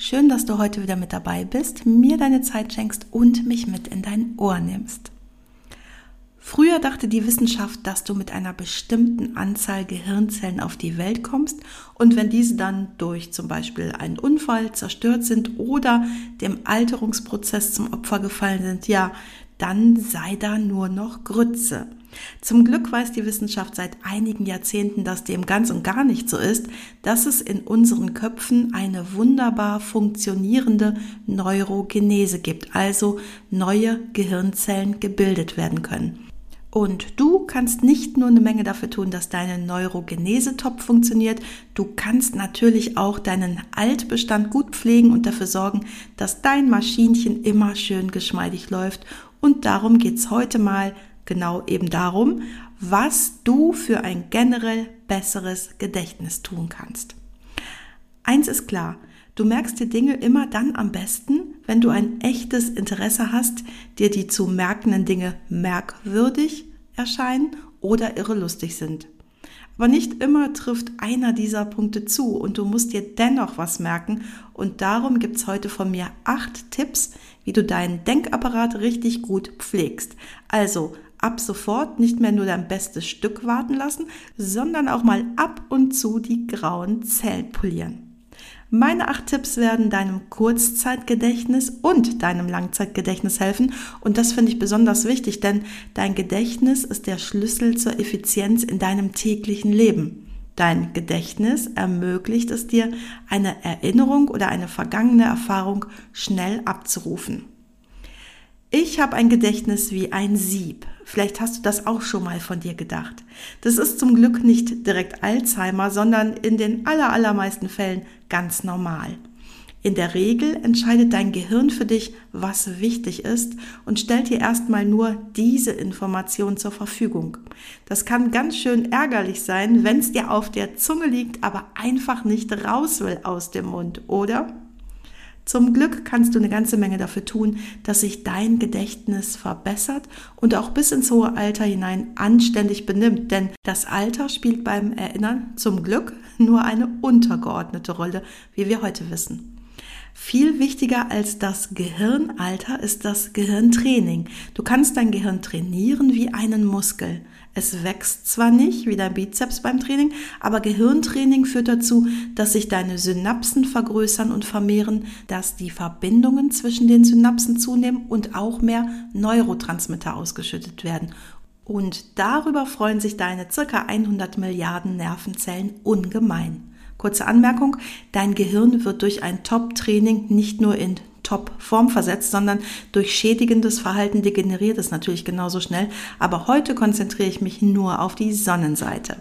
Schön, dass du heute wieder mit dabei bist, mir deine Zeit schenkst und mich mit in dein Ohr nimmst. Früher dachte die Wissenschaft, dass du mit einer bestimmten Anzahl Gehirnzellen auf die Welt kommst und wenn diese dann durch zum Beispiel einen Unfall zerstört sind oder dem Alterungsprozess zum Opfer gefallen sind, ja, dann sei da nur noch Grütze. Zum Glück weiß die Wissenschaft seit einigen Jahrzehnten, dass dem ganz und gar nicht so ist, dass es in unseren Köpfen eine wunderbar funktionierende Neurogenese gibt, also neue Gehirnzellen gebildet werden können. Und du kannst nicht nur eine Menge dafür tun, dass deine Neurogenese top funktioniert, du kannst natürlich auch deinen Altbestand gut pflegen und dafür sorgen, dass dein Maschinchen immer schön geschmeidig läuft. Und darum geht's heute mal genau eben darum, was du für ein generell besseres Gedächtnis tun kannst. Eins ist klar, du merkst dir Dinge immer dann am besten, wenn du ein echtes Interesse hast, dir die zu merkenden Dinge merkwürdig erscheinen oder irre lustig sind. Aber nicht immer trifft einer dieser Punkte zu und du musst dir dennoch was merken und darum gibt's heute von mir acht Tipps, wie du deinen Denkapparat richtig gut pflegst. Also ab sofort nicht mehr nur dein bestes Stück warten lassen, sondern auch mal ab und zu die grauen Zellen polieren. Meine acht Tipps werden deinem Kurzzeitgedächtnis und deinem Langzeitgedächtnis helfen und das finde ich besonders wichtig, denn dein Gedächtnis ist der Schlüssel zur Effizienz in deinem täglichen Leben. Dein Gedächtnis ermöglicht es dir, eine Erinnerung oder eine vergangene Erfahrung schnell abzurufen. Ich habe ein Gedächtnis wie ein Sieb. Vielleicht hast du das auch schon mal von dir gedacht. Das ist zum Glück nicht direkt Alzheimer, sondern in den allermeisten Fällen ganz normal. In der Regel entscheidet dein Gehirn für dich, was wichtig ist und stellt dir erstmal nur diese Information zur Verfügung. Das kann ganz schön ärgerlich sein, wenn es dir auf der Zunge liegt, aber einfach nicht raus will aus dem Mund, oder? Zum Glück kannst du eine ganze Menge dafür tun, dass sich dein Gedächtnis verbessert und auch bis ins hohe Alter hinein anständig benimmt, denn das Alter spielt beim Erinnern zum Glück nur eine untergeordnete Rolle, wie wir heute wissen. Viel wichtiger als das Gehirnalter ist das Gehirntraining. Du kannst dein Gehirn trainieren wie einen Muskel. Es wächst zwar nicht wie dein Bizeps beim Training, aber Gehirntraining führt dazu, dass sich deine Synapsen vergrößern und vermehren, dass die Verbindungen zwischen den Synapsen zunehmen und auch mehr Neurotransmitter ausgeschüttet werden. Und darüber freuen sich deine circa 100 Milliarden Nervenzellen ungemein. Kurze Anmerkung, dein Gehirn wird durch ein Top-Training nicht nur in Top-Form versetzt, sondern durch schädigendes Verhalten degeneriert es natürlich genauso schnell. Aber heute konzentriere ich mich nur auf die Sonnenseite.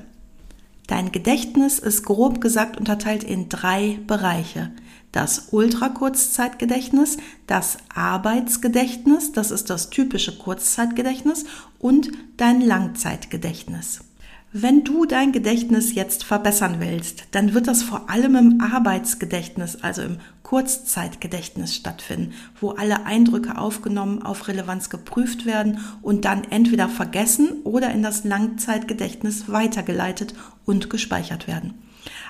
Dein Gedächtnis ist grob gesagt unterteilt in drei Bereiche. Das Ultrakurzzeitgedächtnis, das Arbeitsgedächtnis, das ist das typische Kurzzeitgedächtnis und dein Langzeitgedächtnis. Wenn du dein Gedächtnis jetzt verbessern willst, dann wird das vor allem im Arbeitsgedächtnis, also im Kurzzeitgedächtnis stattfinden, wo alle Eindrücke aufgenommen, auf Relevanz geprüft werden und dann entweder vergessen oder in das Langzeitgedächtnis weitergeleitet und gespeichert werden.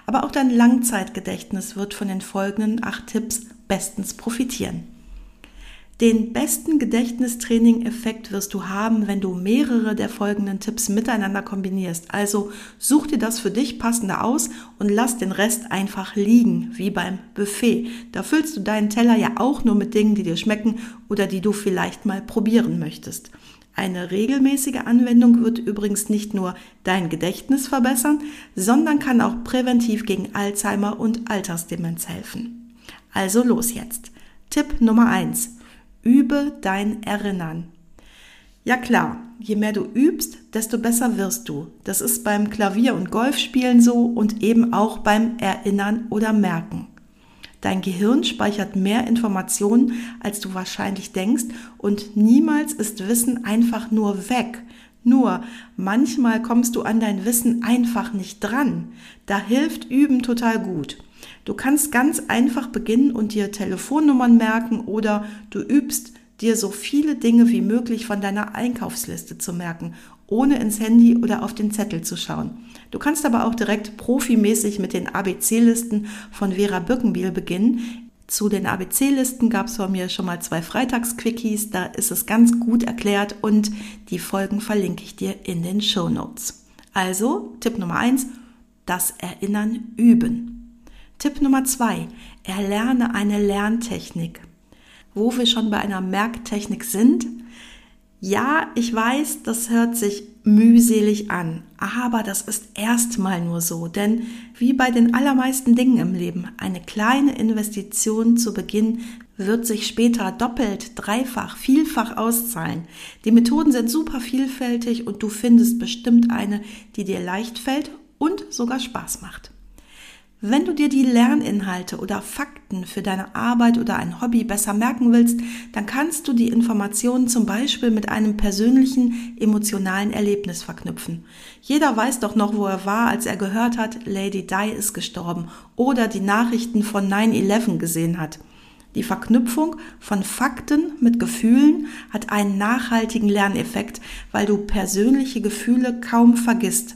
Aber auch dein Langzeitgedächtnis wird von den folgenden acht Tipps bestens profitieren. Den besten Gedächtnistraining-Effekt wirst du haben, wenn du mehrere der folgenden Tipps miteinander kombinierst. Also such dir das für dich passende aus und lass den Rest einfach liegen, wie beim Buffet. Da füllst du deinen Teller ja auch nur mit Dingen, die dir schmecken oder die du vielleicht mal probieren möchtest. Eine regelmäßige Anwendung wird übrigens nicht nur dein Gedächtnis verbessern, sondern kann auch präventiv gegen Alzheimer und Altersdemenz helfen. Also los jetzt. Tipp Nummer eins: Übe dein Erinnern. Ja klar, je mehr du übst, desto besser wirst du. Das ist beim Klavier- und Golfspielen so und eben auch beim Erinnern oder Merken. Dein Gehirn speichert mehr Informationen, als du wahrscheinlich denkst und niemals ist Wissen einfach nur weg. Nur manchmal kommst du an dein Wissen einfach nicht dran. Da hilft Üben total gut. Du kannst ganz einfach beginnen und dir Telefonnummern merken oder du übst dir so viele Dinge wie möglich von deiner Einkaufsliste zu merken, ohne ins Handy oder auf den Zettel zu schauen. Du kannst aber auch direkt profimäßig mit den ABC-Listen von Vera Birkenbiel beginnen. Zu den ABC-Listen gab es von mir schon mal zwei Freitagsquickies, da ist es ganz gut erklärt und die Folgen verlinke ich dir in den Show Notes. Also, Tipp Nummer eins: das Erinnern üben. Tipp Nummer zwei: erlerne eine Lerntechnik wo wir schon bei einer Merktechnik sind. Ja, ich weiß, das hört sich mühselig an, aber das ist erstmal nur so, denn wie bei den allermeisten Dingen im Leben, eine kleine Investition zu Beginn wird sich später doppelt, dreifach, vielfach auszahlen. Die Methoden sind super vielfältig und du findest bestimmt eine, die dir leicht fällt und sogar Spaß macht. Wenn du dir die Lerninhalte oder Fakten für deine Arbeit oder ein Hobby besser merken willst, dann kannst du die Informationen zum Beispiel mit einem persönlichen emotionalen Erlebnis verknüpfen. Jeder weiß doch noch, wo er war, als er gehört hat, Lady Di ist gestorben oder die Nachrichten von 9-11 gesehen hat. Die Verknüpfung von Fakten mit Gefühlen hat einen nachhaltigen Lerneffekt, weil du persönliche Gefühle kaum vergisst.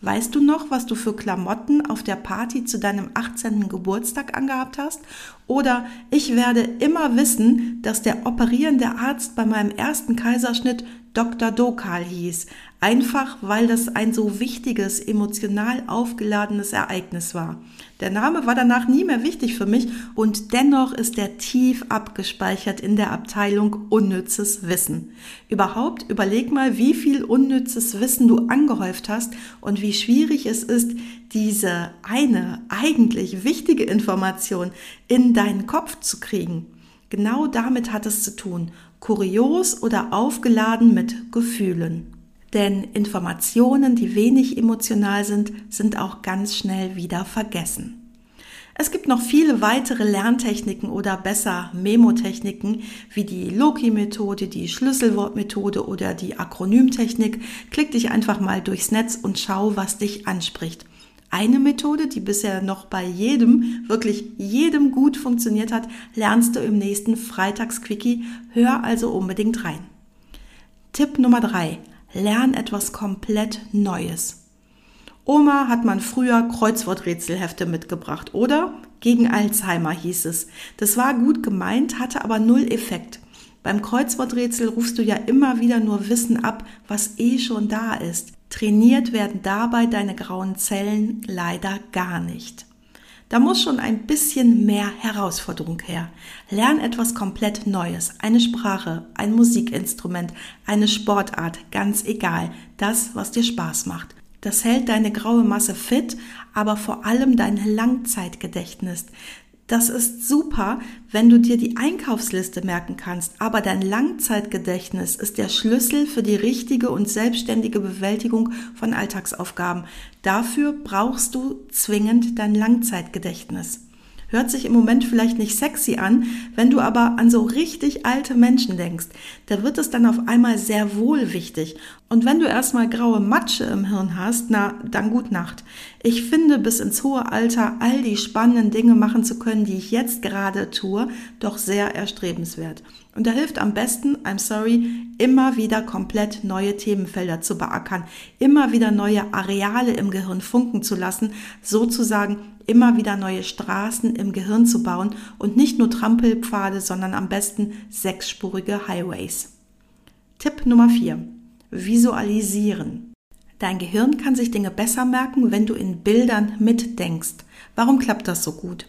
Weißt du noch, was du für Klamotten auf der Party zu deinem 18. Geburtstag angehabt hast? Oder ich werde immer wissen, dass der operierende Arzt bei meinem ersten Kaiserschnitt Dr. Dokal hieß, einfach weil das ein so wichtiges, emotional aufgeladenes Ereignis war. Der Name war danach nie mehr wichtig für mich und dennoch ist er tief abgespeichert in der Abteilung unnützes Wissen. Überhaupt überleg mal, wie viel unnützes Wissen du angehäuft hast und wie schwierig es ist, diese eine eigentlich wichtige Information in deinen Kopf zu kriegen. Genau damit hat es zu tun, kurios oder aufgeladen mit Gefühlen. Denn Informationen, die wenig emotional sind, sind auch ganz schnell wieder vergessen. Es gibt noch viele weitere Lerntechniken oder besser Memotechniken wie die Loki-Methode, die Schlüsselwortmethode oder die Akronymtechnik. Klick dich einfach mal durchs Netz und schau, was dich anspricht. Eine Methode, die bisher noch bei jedem, wirklich jedem gut funktioniert hat, lernst du im nächsten Freitagsquickie. Hör also unbedingt rein. Tipp Nummer drei: Lern etwas komplett Neues. Oma hat man früher Kreuzworträtselhefte mitgebracht, oder? Gegen Alzheimer hieß es. Das war gut gemeint, hatte aber null Effekt. Beim Kreuzworträtsel rufst du ja immer wieder nur Wissen ab, was eh schon da ist. Trainiert werden dabei deine grauen Zellen leider gar nicht. Da muss schon ein bisschen mehr Herausforderung her. Lern etwas komplett Neues, eine Sprache, ein Musikinstrument, eine Sportart, ganz egal, das, was dir Spaß macht. Das hält deine graue Masse fit, aber vor allem dein Langzeitgedächtnis. Das ist super, wenn du dir die Einkaufsliste merken kannst, aber dein Langzeitgedächtnis ist der Schlüssel für die richtige und selbstständige Bewältigung von Alltagsaufgaben. Dafür brauchst du zwingend dein Langzeitgedächtnis. Hört sich im Moment vielleicht nicht sexy an, wenn du aber an so richtig alte Menschen denkst, da wird es dann auf einmal sehr wohl wichtig. Und wenn du erstmal graue Matsche im Hirn hast, na, dann gut Nacht. Ich finde, bis ins hohe Alter all die spannenden Dinge machen zu können, die ich jetzt gerade tue, doch sehr erstrebenswert. Und da hilft am besten, I'm sorry, immer wieder komplett neue Themenfelder zu beackern, immer wieder neue Areale im Gehirn funken zu lassen, sozusagen immer wieder neue Straßen im Gehirn zu bauen und nicht nur Trampelpfade, sondern am besten sechsspurige Highways. Tipp Nummer 4. Visualisieren. Dein Gehirn kann sich Dinge besser merken, wenn du in Bildern mitdenkst. Warum klappt das so gut?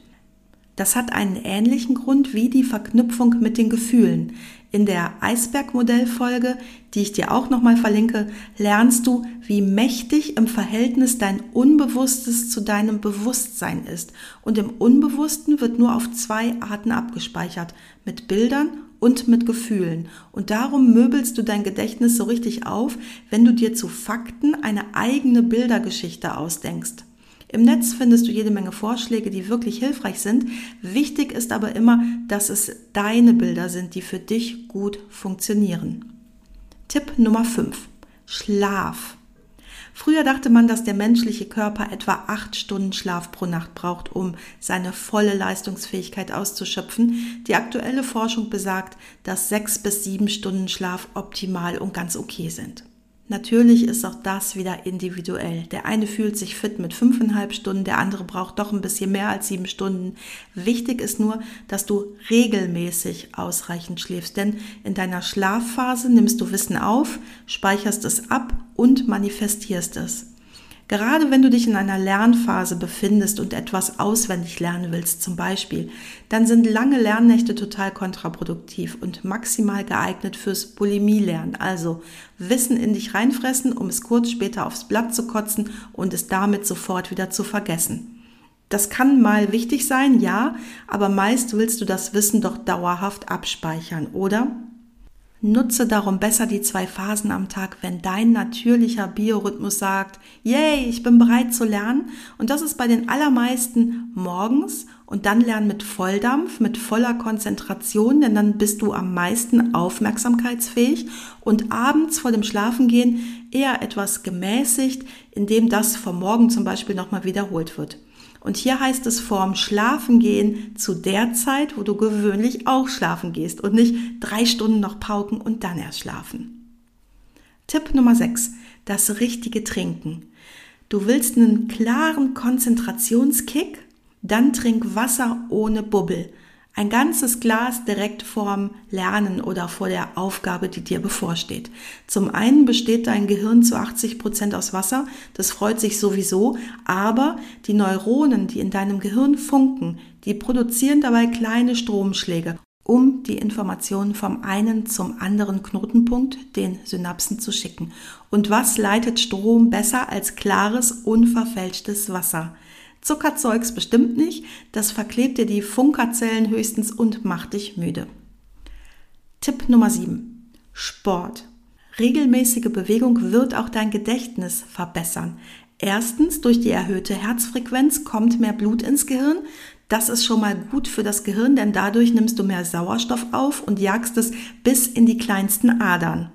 Das hat einen ähnlichen Grund wie die Verknüpfung mit den Gefühlen. In der Eisbergmodellfolge, die ich dir auch nochmal verlinke, lernst du, wie mächtig im Verhältnis dein Unbewusstes zu deinem Bewusstsein ist. Und im Unbewussten wird nur auf zwei Arten abgespeichert, mit Bildern und mit Gefühlen. Und darum möbelst du dein Gedächtnis so richtig auf, wenn du dir zu Fakten eine eigene Bildergeschichte ausdenkst. Im Netz findest du jede Menge Vorschläge, die wirklich hilfreich sind. Wichtig ist aber immer, dass es deine Bilder sind, die für dich gut funktionieren. Tipp Nummer 5. Schlaf. Früher dachte man, dass der menschliche Körper etwa acht Stunden Schlaf pro Nacht braucht, um seine volle Leistungsfähigkeit auszuschöpfen. Die aktuelle Forschung besagt, dass sechs bis sieben Stunden Schlaf optimal und ganz okay sind. Natürlich ist auch das wieder individuell. Der eine fühlt sich fit mit fünfeinhalb Stunden, der andere braucht doch ein bisschen mehr als sieben Stunden. Wichtig ist nur, dass du regelmäßig ausreichend schläfst, denn in deiner Schlafphase nimmst du Wissen auf, speicherst es ab und manifestierst es. Gerade wenn du dich in einer Lernphase befindest und etwas auswendig lernen willst, zum Beispiel, dann sind lange Lernnächte total kontraproduktiv und maximal geeignet fürs Bulimie-Lernen. Also Wissen in dich reinfressen, um es kurz später aufs Blatt zu kotzen und es damit sofort wieder zu vergessen. Das kann mal wichtig sein, ja, aber meist willst du das Wissen doch dauerhaft abspeichern, oder? Nutze darum besser die zwei Phasen am Tag, wenn dein natürlicher Biorhythmus sagt, yay, ich bin bereit zu lernen. Und das ist bei den allermeisten morgens und dann lernen mit Volldampf, mit voller Konzentration, denn dann bist du am meisten aufmerksamkeitsfähig und abends vor dem Schlafengehen eher etwas gemäßigt, indem das vom Morgen zum Beispiel nochmal wiederholt wird. Und hier heißt es vorm Schlafengehen zu der Zeit, wo du gewöhnlich auch schlafen gehst und nicht drei Stunden noch pauken und dann erst schlafen. Tipp Nummer 6. Das richtige Trinken. Du willst einen klaren Konzentrationskick? Dann trink Wasser ohne Bubbel. Ein ganzes Glas direkt vorm Lernen oder vor der Aufgabe, die dir bevorsteht. Zum einen besteht dein Gehirn zu 80 Prozent aus Wasser, das freut sich sowieso, aber die Neuronen, die in deinem Gehirn funken, die produzieren dabei kleine Stromschläge, um die Informationen vom einen zum anderen Knotenpunkt, den Synapsen, zu schicken. Und was leitet Strom besser als klares, unverfälschtes Wasser? Zuckerzeugs bestimmt nicht, das verklebt dir die Funkerzellen höchstens und macht dich müde. Tipp Nummer 7. Sport. Regelmäßige Bewegung wird auch dein Gedächtnis verbessern. Erstens, durch die erhöhte Herzfrequenz kommt mehr Blut ins Gehirn. Das ist schon mal gut für das Gehirn, denn dadurch nimmst du mehr Sauerstoff auf und jagst es bis in die kleinsten Adern.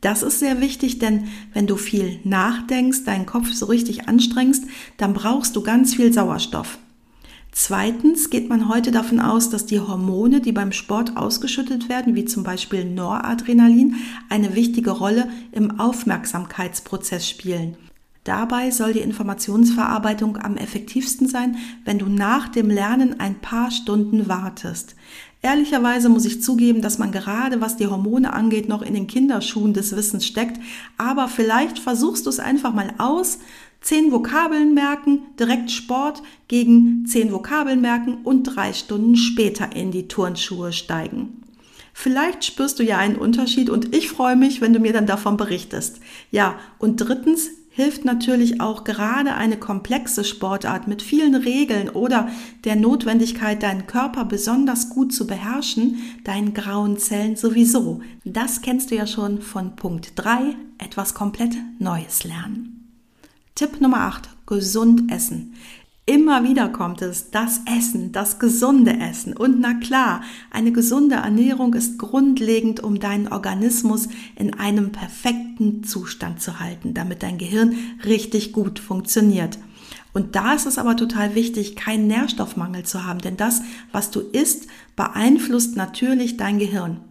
Das ist sehr wichtig, denn wenn du viel nachdenkst, deinen Kopf so richtig anstrengst, dann brauchst du ganz viel Sauerstoff. Zweitens geht man heute davon aus, dass die Hormone, die beim Sport ausgeschüttet werden, wie zum Beispiel Noradrenalin, eine wichtige Rolle im Aufmerksamkeitsprozess spielen. Dabei soll die Informationsverarbeitung am effektivsten sein, wenn du nach dem Lernen ein paar Stunden wartest. Ehrlicherweise muss ich zugeben, dass man gerade was die Hormone angeht noch in den Kinderschuhen des Wissens steckt, aber vielleicht versuchst du es einfach mal aus. Zehn Vokabeln merken, direkt Sport gegen zehn Vokabeln merken und drei Stunden später in die Turnschuhe steigen. Vielleicht spürst du ja einen Unterschied und ich freue mich, wenn du mir dann davon berichtest. Ja, und drittens, hilft natürlich auch gerade eine komplexe Sportart mit vielen Regeln oder der Notwendigkeit, deinen Körper besonders gut zu beherrschen, deinen grauen Zellen sowieso. Das kennst du ja schon von Punkt 3, etwas komplett Neues lernen. Tipp Nummer 8, gesund essen. Immer wieder kommt es, das Essen, das gesunde Essen. Und na klar, eine gesunde Ernährung ist grundlegend, um deinen Organismus in einem perfekten Zustand zu halten, damit dein Gehirn richtig gut funktioniert. Und da ist es aber total wichtig, keinen Nährstoffmangel zu haben, denn das, was du isst, beeinflusst natürlich dein Gehirn.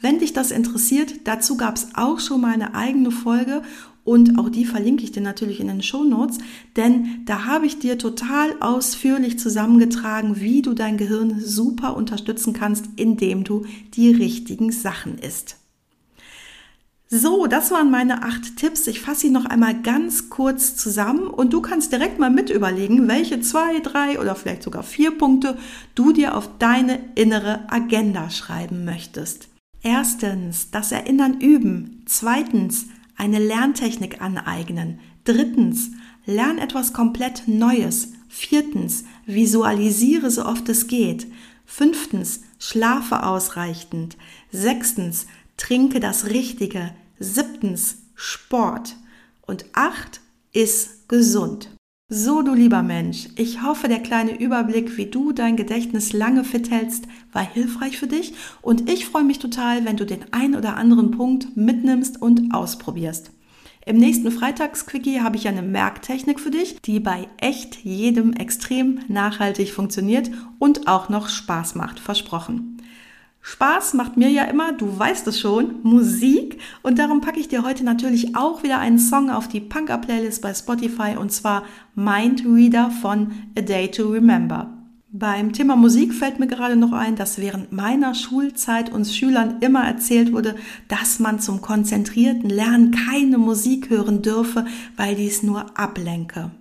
Wenn dich das interessiert, dazu gab es auch schon mal eine eigene Folge und auch die verlinke ich dir natürlich in den Show Notes, denn da habe ich dir total ausführlich zusammengetragen, wie du dein Gehirn super unterstützen kannst, indem du die richtigen Sachen isst. So, das waren meine acht Tipps. Ich fasse sie noch einmal ganz kurz zusammen und du kannst direkt mal mit überlegen, welche zwei, drei oder vielleicht sogar vier Punkte du dir auf deine innere Agenda schreiben möchtest. Erstens, das Erinnern üben. Zweitens, eine Lerntechnik aneignen. Drittens, lern etwas komplett Neues. Viertens, visualisiere so oft es geht. Fünftens, schlafe ausreichend. Sechstens, trinke das Richtige. Siebtens, Sport. Und acht, ist gesund. So, du lieber Mensch, ich hoffe, der kleine Überblick, wie du dein Gedächtnis lange fit hältst, war hilfreich für dich und ich freue mich total, wenn du den ein oder anderen Punkt mitnimmst und ausprobierst. Im nächsten Freitagsquickie habe ich eine Merktechnik für dich, die bei echt jedem extrem nachhaltig funktioniert und auch noch Spaß macht, versprochen. Spaß macht mir ja immer, du weißt es schon, Musik und darum packe ich dir heute natürlich auch wieder einen Song auf die Punker-Playlist bei Spotify und zwar Mind Reader von A Day to Remember. Beim Thema Musik fällt mir gerade noch ein, dass während meiner Schulzeit uns Schülern immer erzählt wurde, dass man zum konzentrierten Lernen keine Musik hören dürfe, weil dies nur ablenke.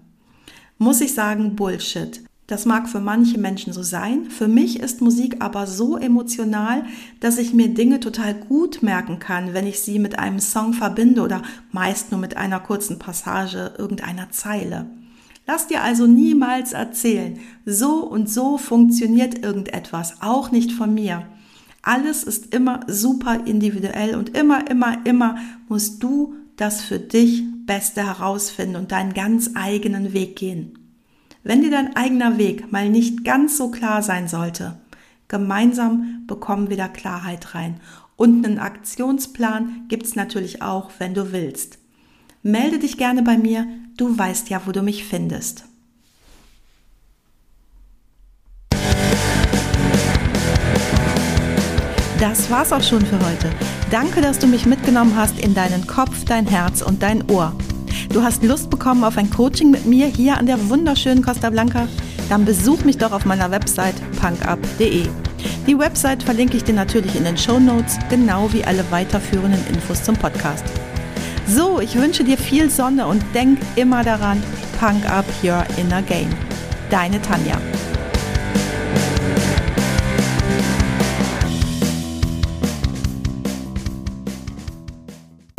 Muss ich sagen, Bullshit. Das mag für manche Menschen so sein. Für mich ist Musik aber so emotional, dass ich mir Dinge total gut merken kann, wenn ich sie mit einem Song verbinde oder meist nur mit einer kurzen Passage irgendeiner Zeile. Lass dir also niemals erzählen, so und so funktioniert irgendetwas, auch nicht von mir. Alles ist immer super individuell und immer, immer, immer musst du das für dich Beste herausfinden und deinen ganz eigenen Weg gehen. Wenn dir dein eigener Weg mal nicht ganz so klar sein sollte, gemeinsam bekommen wir da Klarheit rein. Und einen Aktionsplan gibt's natürlich auch, wenn du willst. Melde dich gerne bei mir, du weißt ja, wo du mich findest. Das war's auch schon für heute. Danke, dass du mich mitgenommen hast in deinen Kopf, dein Herz und dein Ohr. Du hast Lust bekommen auf ein Coaching mit mir hier an der wunderschönen Costa Blanca? Dann besuch mich doch auf meiner Website punkup.de. Die Website verlinke ich dir natürlich in den Show Notes, genau wie alle weiterführenden Infos zum Podcast. So, ich wünsche dir viel Sonne und denk immer daran, Punk Up Your Inner Game. Deine Tanja.